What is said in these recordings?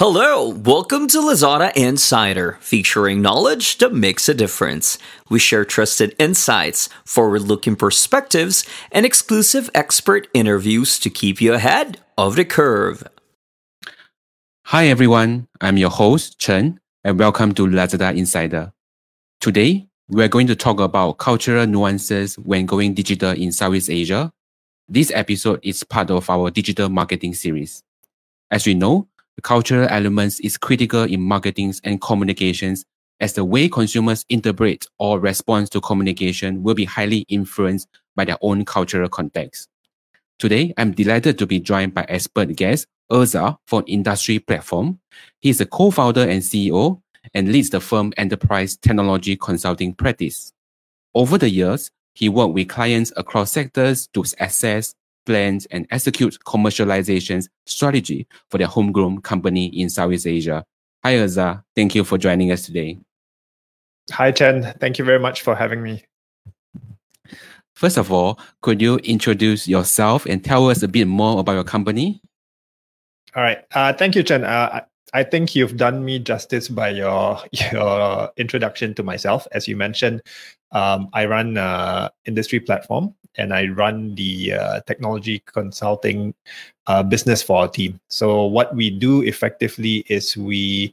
Hello, welcome to Lazada Insider, featuring knowledge that makes a difference. We share trusted insights, forward looking perspectives, and exclusive expert interviews to keep you ahead of the curve. Hi, everyone. I'm your host, Chen, and welcome to Lazada Insider. Today, we're going to talk about cultural nuances when going digital in Southeast Asia. This episode is part of our digital marketing series. As we know, the cultural elements is critical in marketing and communications as the way consumers interpret or respond to communication will be highly influenced by their own cultural context. Today, I'm delighted to be joined by expert guest Irza from Industry Platform. He is a co-founder and CEO and leads the firm Enterprise Technology Consulting Practice. Over the years, he worked with clients across sectors to assess, plans and execute commercialization strategy for their homegrown company in Southeast Asia. Hi, Irza. Thank you for joining us today. Hi, Chen. Thank you very much for having me. First of all, could you introduce yourself and tell us a bit more about your company? All right. Uh, thank you, Chen. Uh, I think you've done me justice by your your introduction to myself. As you mentioned, um, I run uh, industry platform and I run the uh, technology consulting uh, business for our team. So what we do effectively is we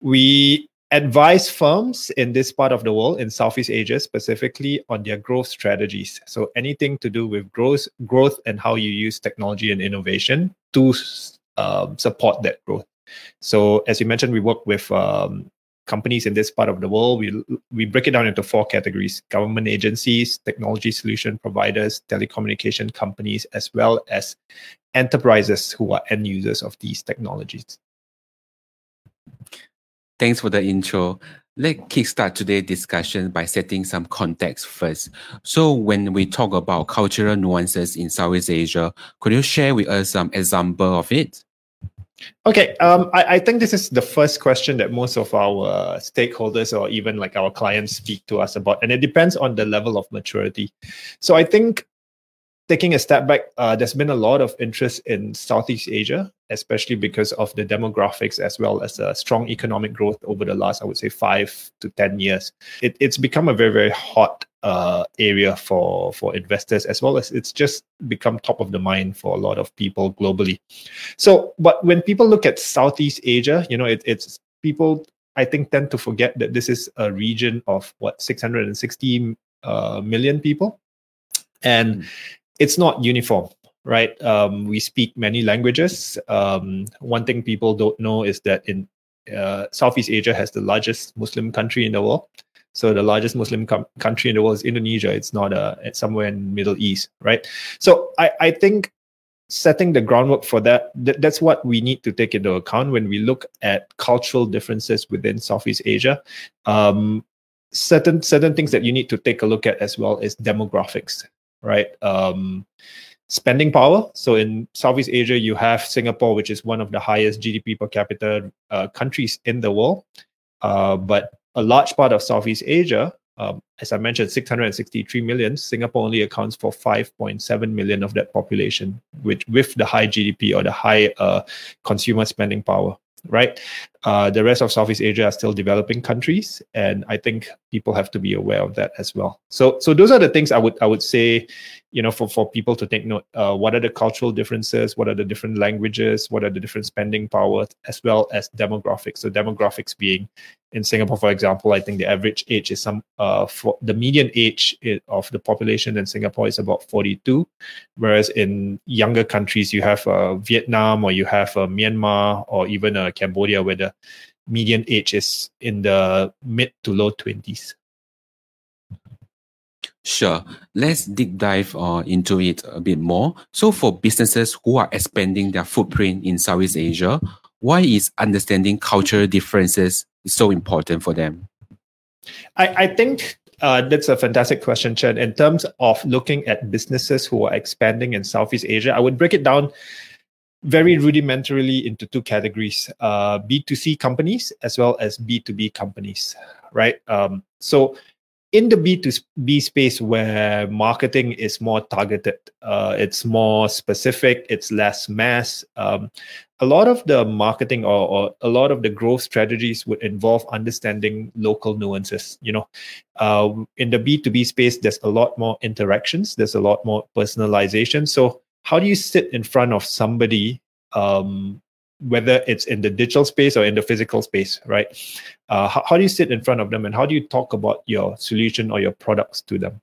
we advise firms in this part of the world, in Southeast Asia specifically, on their growth strategies. So anything to do with growth, growth, and how you use technology and innovation to um, support that growth. So as you mentioned, we work with um, companies in this part of the world, we we break it down into four categories: government agencies, technology solution providers, telecommunication companies, as well as enterprises who are end users of these technologies. Thanks for the intro. Let's kickstart today's discussion by setting some context first. So, when we talk about cultural nuances in Southeast Asia, could you share with us some example of it? Okay, um, I, I, think this is the first question that most of our stakeholders or even like our clients speak to us about, and it depends on the level of maturity. So I think taking a step back, uh, there's been a lot of interest in Southeast Asia, especially because of the demographics as well as a strong economic growth over the last, I would say, five to ten years. It, it's become a very very hot uh, area for for investors as well as it's just become top of the mind for a lot of people globally so but when people look at southeast asia you know it, it's people i think tend to forget that this is a region of what 660 uh, million people and mm. It's not uniform right um, we speak many languages um, one thing people don't know is that in uh, southeast asia has the largest muslim country in the world so the largest Muslim com- country in the world is Indonesia. It's not a it's somewhere in Middle East, right? So I I think setting the groundwork for that th- that's what we need to take into account when we look at cultural differences within Southeast Asia. Um, certain certain things that you need to take a look at as well is demographics, right? Um, spending power. So in Southeast Asia, you have Singapore, which is one of the highest GDP per capita uh, countries in the world. Uh, but a large part of Southeast Asia, um, as I mentioned, 663 million, Singapore only accounts for 5.7 million of that population, which with the high GDP or the high uh, consumer spending power right? Uh, the rest of Southeast Asia are still developing countries, and I think people have to be aware of that as well. So, so those are the things I would I would say, you know, for for people to take note. Uh, what are the cultural differences? What are the different languages? What are the different spending powers, as well as demographics? So, demographics being in Singapore, for example, I think the average age is some uh for the median age of the population in Singapore is about 42, whereas in younger countries you have uh, Vietnam or you have uh, Myanmar or even uh, Cambodia where the median age is in the mid to low 20s. Sure. Let's deep dive uh, into it a bit more. So, for businesses who are expanding their footprint in Southeast Asia, why is understanding cultural differences so important for them? I, I think uh, that's a fantastic question, Chen. In terms of looking at businesses who are expanding in Southeast Asia, I would break it down very rudimentarily into two categories uh, B2C companies as well as B2B companies, right? Um, so in the B2B space where marketing is more targeted, uh, it's more specific, it's less mass. Um, a lot of the marketing or, or, a lot of the growth strategies would involve understanding local nuances. You know, uh, in the B2B space, there's a lot more interactions, there's a lot more personalization. So, how do you sit in front of somebody um, whether it's in the digital space or in the physical space, right? Uh, how, how do you sit in front of them and how do you talk about your solution or your products to them,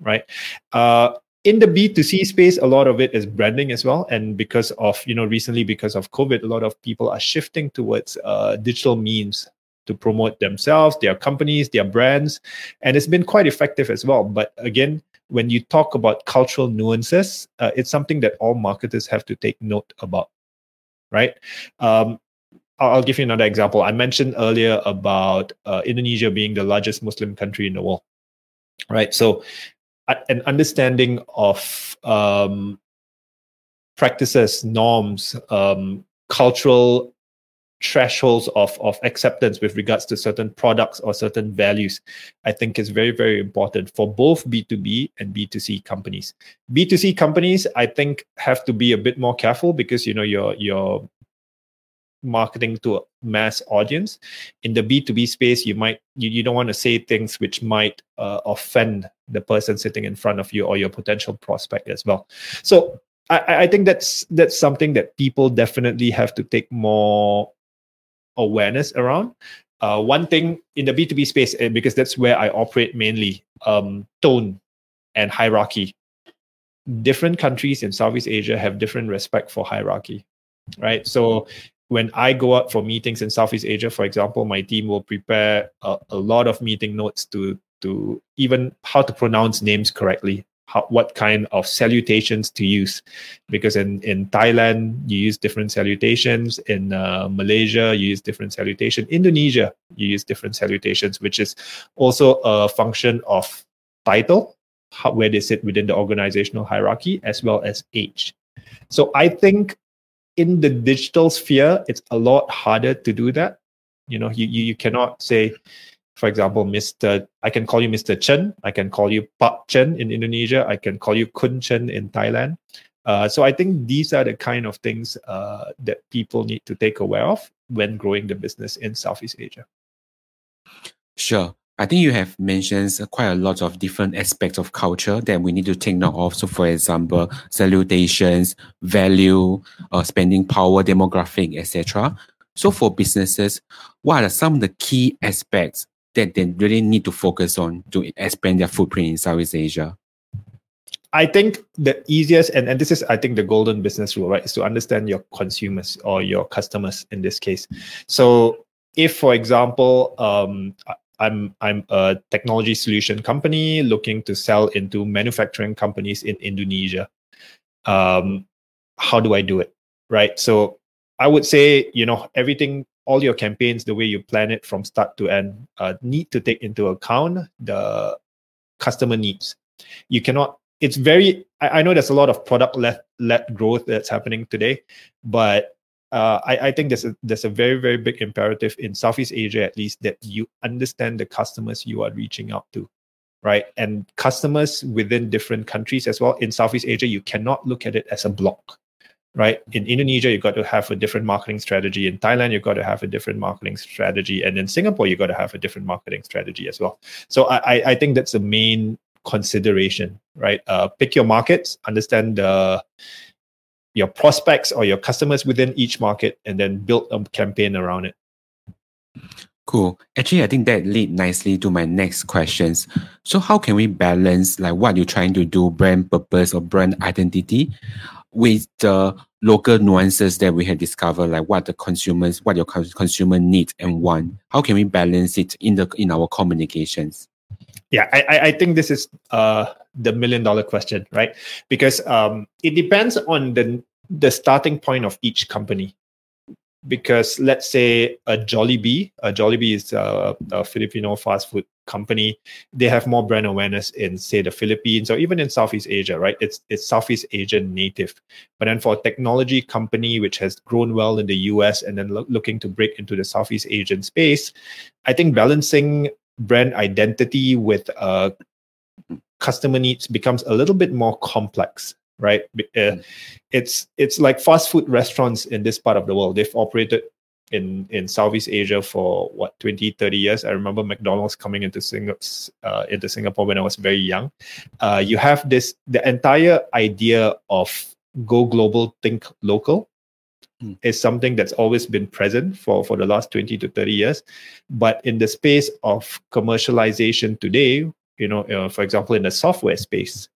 right? Uh, in the B2C space, a lot of it is branding as well. And because of, you know, recently because of COVID, a lot of people are shifting towards uh, digital means to promote themselves, their companies, their brands. And it's been quite effective as well. But again, when you talk about cultural nuances, uh, it's something that all marketers have to take note about right? Um, I'll give you another example. I mentioned earlier about uh, Indonesia being the largest Muslim country in the world, right? So, an understanding of um, practices, norms, um, cultural thresholds of, of acceptance with regards to certain products or certain values, I think is very, very important for both B2B and B2C companies. B2C companies, I think, have to be a bit more careful because you know you're you're marketing to a mass audience. In the B2B space, you might you, you don't want to say things which might uh, offend the person sitting in front of you or your potential prospect as well. So I, I think that's that's something that people definitely have to take more awareness around. Uh, one thing in the B2B space, eh, because that's where I operate mainly, um, tone and hierarchy. Different countries in Southeast Asia have different respect for hierarchy, right? So when I go out for meetings in Southeast Asia, for example, my team will prepare a, a lot of meeting notes to to even how to pronounce names correctly how, what kind of salutations to use. Because in, in thailand you use different salutations. In uh, malaysia you use different salutation. Indonesia you use different salutations which is also a function of title how, where they sit within the organizational hierarchy as well as age. So i think in the digital sphere it's a lot harder to do that. You know you, you, you cannot say for example, Mr. I can call you Mr. Chen. I can call you Pak Chen in Indonesia. I can call you Khun Chen in Thailand. Uh, so I think these are the kind of things uh, that people need to take aware of when growing the business in Southeast Asia. Sure. I think you have mentioned quite a lot of different aspects of culture that we need to take note of. So, for example, salutations, value, uh, spending power, demographic, etc. So, for businesses, what are some of the key aspects that they really need to focus on to expand their footprint in Southeast Asia? I think the easiest, and, and this is, I think, the golden business rule, right, is to understand your consumers or your customers in this case. So, if, for example, um, I'm I'm a technology solution company looking to sell into manufacturing companies in Indonesia. Um, how do I do it? Right. So I would say, you know, everything all your campaigns, the way you plan it from start to end, uh, need to take into account the customer needs. You cannot. It's very. I, I know there's a lot of product led led growth that's happening today, but uh, I, I think there's a there's a very very big imperative in Southeast Asia at least that you understand the customers you are reaching out to, right? And customers within different countries as well. In Southeast Asia, you cannot look at it as a block right? In Indonesia, you've got to have a different marketing strategy. In Thailand, you've got to have a different marketing strategy, and in Singapore, you've got to have a different marketing strategy as well. So I, I think that's the main consideration, right? Uh, pick your markets, understand the your prospects or your customers within each market, and then build a campaign around it. Cool. Actually, I think that lead nicely to my next questions. So, how can we balance like what you're trying to do, brand purpose or brand identity, with the local nuances that we have discovered, like what the consumers, what your consumer needs and want. How can we balance it in the in our communications? Yeah, I, I think this is uh, the million dollar question, right? Because um, it depends on the the starting point of each company because let's say a Jollibee, a Jollibee is a, a, Filipino fast food company. They have more brand awareness in say the Philippines or even in Southeast Asia, right? It's it's Southeast Asian native. But then for a technology company which has grown well in the US and then lo- looking to break into the Southeast Asian space, I think balancing brand identity with uh, customer needs becomes a little bit more complex right? Uh, it's it's like fast food restaurants in this part of the world. They've operated in in southeast asia for what 20 30 years? I remember mcdonald's coming into singapore uh, into singapore when i was very young. Uh, you have this the entire idea of go global think local hmm. is something that's always been present for for the last 20 to 30 years. But in the space of commercialization today you know, uh, for example, in the software space,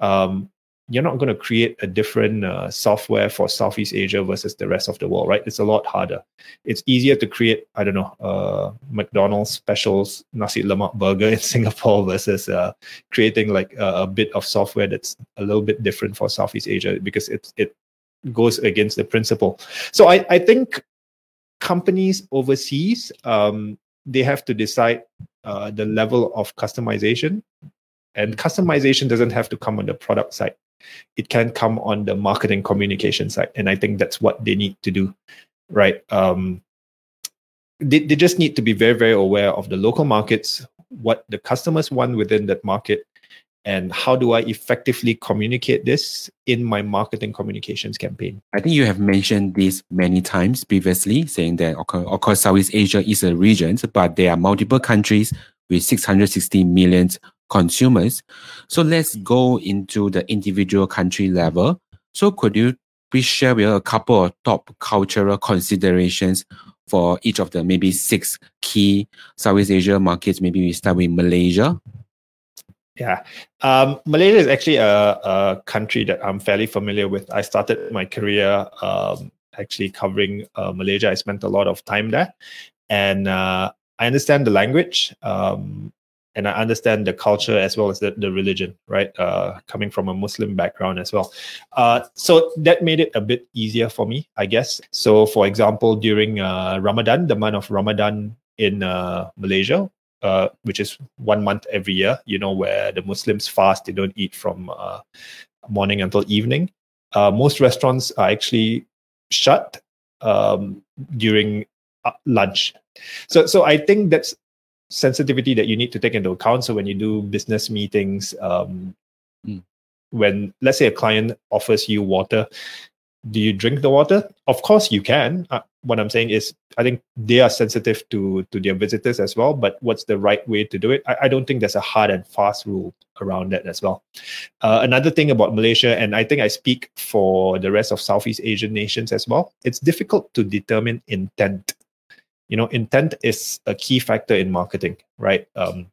um, you're not going to create a different uh, software for Southeast Asia versus the rest of the world, right? It's a lot harder. It's easier to create, I don't know, uh, McDonald's specials nasi lemak burger in Singapore versus uh, creating like a, a, bit of software that's a little bit different for Southeast Asia because it it goes against the principle. So I I think companies overseas um, they have to decide uh, the level of customization. And customization doesn't have to come on the product side. It can come on the marketing communication side. And I think that's what they need to do, right? Um, they, they just need to be very, very aware of the local markets, what the customers want within that market, and how do I effectively communicate this in my marketing communications campaign? I think you have mentioned this many times previously, saying that of course Southeast Asia is a region, but there are multiple countries with 660 million consumers. So let's go into the individual country level. So could you please share with a couple of top cultural considerations for each of the maybe six key Southeast Asia markets? Maybe we start with Malaysia. Yeah, um, Malaysia is actually a, a, country that I'm fairly familiar with. I started my career um, actually covering uh, Malaysia. I spent a lot of time there, and uh, I understand the language, um, and I understand the culture as well as the, the religion. Right, uh, coming from a Muslim background as well, uh, so that made it a bit easier for me, I guess. So, for example, during uh, Ramadan, the month of Ramadan in uh, Malaysia, uh, which is one month every year, you know, where the Muslims fast, they don't eat from uh, morning until evening. Most restaurants are actually shut um, during lunch. So, so I think that's sensitivity that you need to take into account. So when you do business meetings, um, mm. when let's say a client offers you water, do you drink the water? Of course you can. Uh, what I'm saying is, I think they are sensitive to to their visitors as well. But what's the right way to do it? I, I don't think there's a hard and fast rule around that as well. Uh, another thing about Malaysia, and I think I speak for the rest of Southeast Asian nations as well. It's difficult to determine intent. You know, intent is a key factor in marketing, right? Um,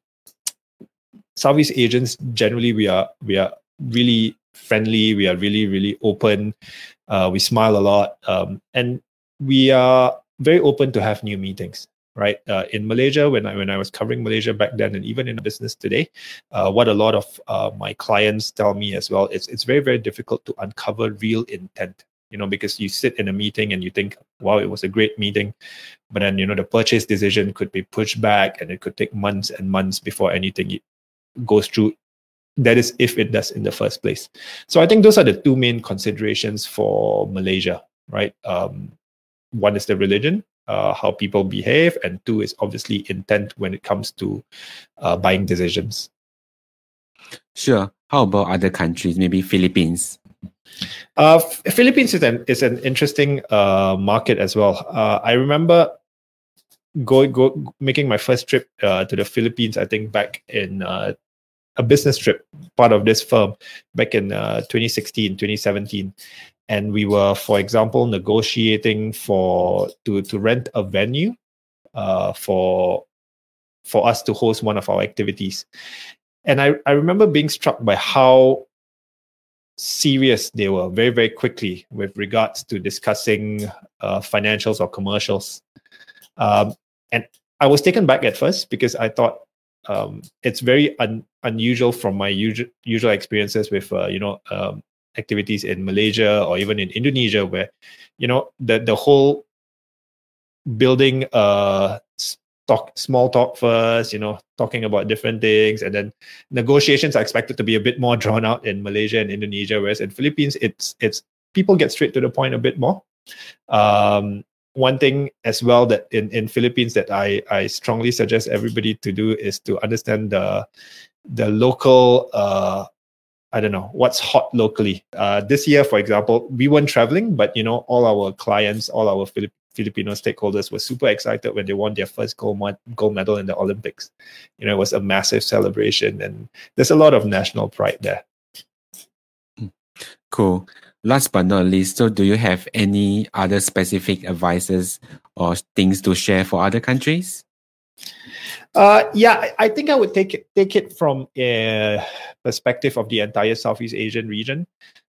Southeast Asians generally we are we are really friendly. We are really really open. Uh, we smile a lot, um, and we are very open to have new meetings right uh, in malaysia when I, when I was covering malaysia back then and even in business today uh, what a lot of uh, my clients tell me as well is it's very very difficult to uncover real intent you know because you sit in a meeting and you think wow it was a great meeting but then you know the purchase decision could be pushed back and it could take months and months before anything goes through that is if it does in the first place so i think those are the two main considerations for malaysia right um, one is the religion, uh, how people behave, and two is obviously intent when it comes to uh, buying decisions. Sure. How about other countries? Maybe Philippines. Uh, Philippines is an is an interesting uh, market as well. Uh, I remember going go making my first trip uh, to the Philippines. I think back in uh, a business trip, part of this firm, back in uh, 2016, 2017 and we were, for example, negotiating for to to rent a venue for for us to host one of our activities. And I, I remember being struck by how serious they were very, very quickly with regards to discussing uh, financials or commercials. Um, and I was taken back at first because I thought um, it's very un- unusual from my usual usual experiences with uh, you know um, activities in Malaysia or even in Indonesia, where you know the the whole building uh talk small talk first, you know, talking about different things, and then negotiations are expected to be a bit more drawn out in Malaysia and Indonesia, whereas in Philippines, it's it's people get straight to the point a bit more. Um, one thing as well that in, in Philippines that I, I strongly suggest everybody to do is to understand the the local uh, I don't know what's hot locally. Uh, this year, for example, we weren't traveling, but you know all our clients, all our Filip- Filipino stakeholders were super excited when they won their first gold, gold medal in the Olympics. You know, it was a massive celebration, and there's a lot of national pride there. Cool. Last but not least, so do you have any other specific advices or things to share for other countries? Uh, yeah, I think I would take it, take it from a perspective of the entire Southeast Asian region.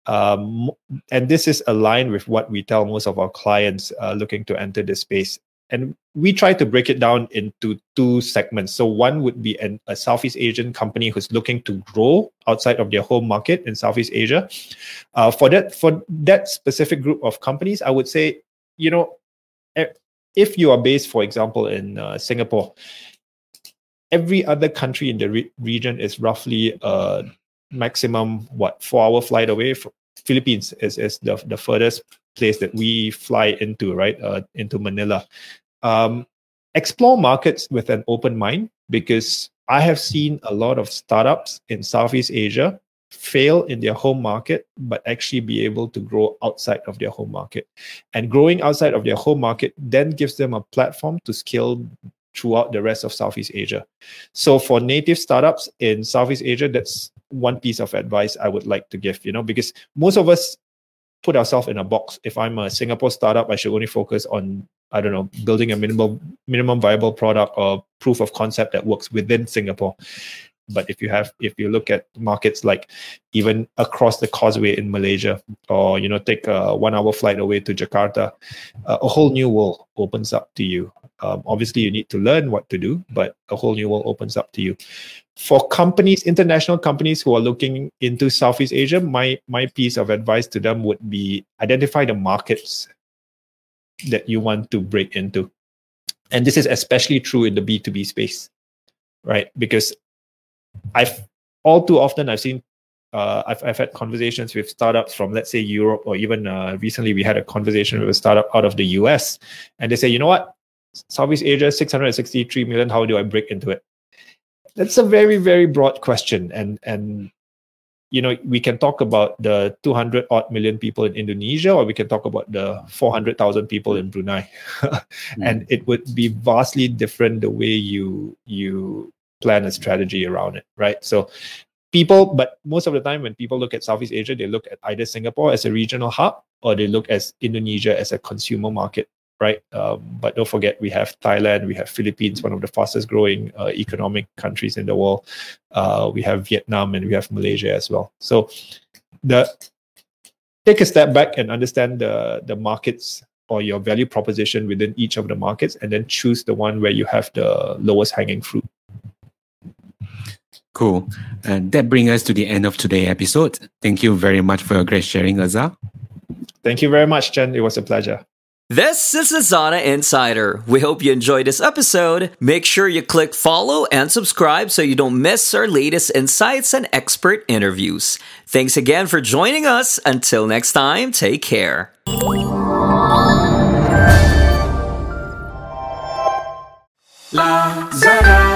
Um, and this is aligned with what we tell most of our clients uh, looking to enter this space. And we try to break it down into two segments. So one would be an, a Southeast Asian company who's looking to grow outside of their home market in Southeast Asia. Uh, for that for that specific group of companies, I would say, you know, if you are based, for example, in uh, Singapore, every other country in the re- region is roughly a maximum what four hour flight away. From Philippines is, is the, the furthest place that we fly into, right? Uh, into Manila. Um, explore markets with an open mind because I have seen a lot of startups in Southeast Asia fail in their home market, but actually be able to grow outside of their home market. And growing outside of their home market then gives them a platform to scale throughout the rest of Southeast Asia. So for native startups in Southeast Asia, that's one piece of advice I would like to give, you know, because most of us put ourselves in a box. If I'm a Singapore startup, I should only focus on, I don't know, building a minimum minimum viable product or proof of concept that works within Singapore. But if you have, if you look at markets like even across the causeway in Malaysia, or you know, take a one-hour flight away to Jakarta, uh, a whole new world opens up to you. Um, obviously, you need to learn what to do, but a whole new world opens up to you. For companies, international companies who are looking into Southeast Asia, my my piece of advice to them would be identify the markets that you want to break into, and this is especially true in the B two B space, right? Because I've all too often I've seen uh, I've, I've had conversations with startups from let's say Europe or even uh, recently we had a conversation with a startup out of the US and they say you know what Southeast Asia 663 million how do I break into it that's a very very broad question and and you know we can talk about the 200 odd million people in Indonesia or we can talk about the 400,000 people in Brunei mm. and it would be vastly different the way you you plan a strategy around it, right? So people, but most of the time when people look at Southeast Asia, they look at either Singapore as a regional hub or they look as Indonesia as a consumer market, right? Um, but don't forget, we have Thailand, we have Philippines, one of the fastest growing uh, economic countries in the world. Uh, we have Vietnam and we have Malaysia as well. So the take a step back and understand the the markets or your value proposition within each of the markets, and then choose the one where you have the lowest hanging fruit. Cool. And that brings us to the end of today's episode. Thank you very much for your great sharing, Irza. Thank you very much, Chen. It was a pleasure. This is Lazada Insider. We hope you enjoyed this episode. Make sure you click follow and subscribe so you don't miss our latest insights and expert interviews. Thanks again for joining us. Until next time, take care. Lazada.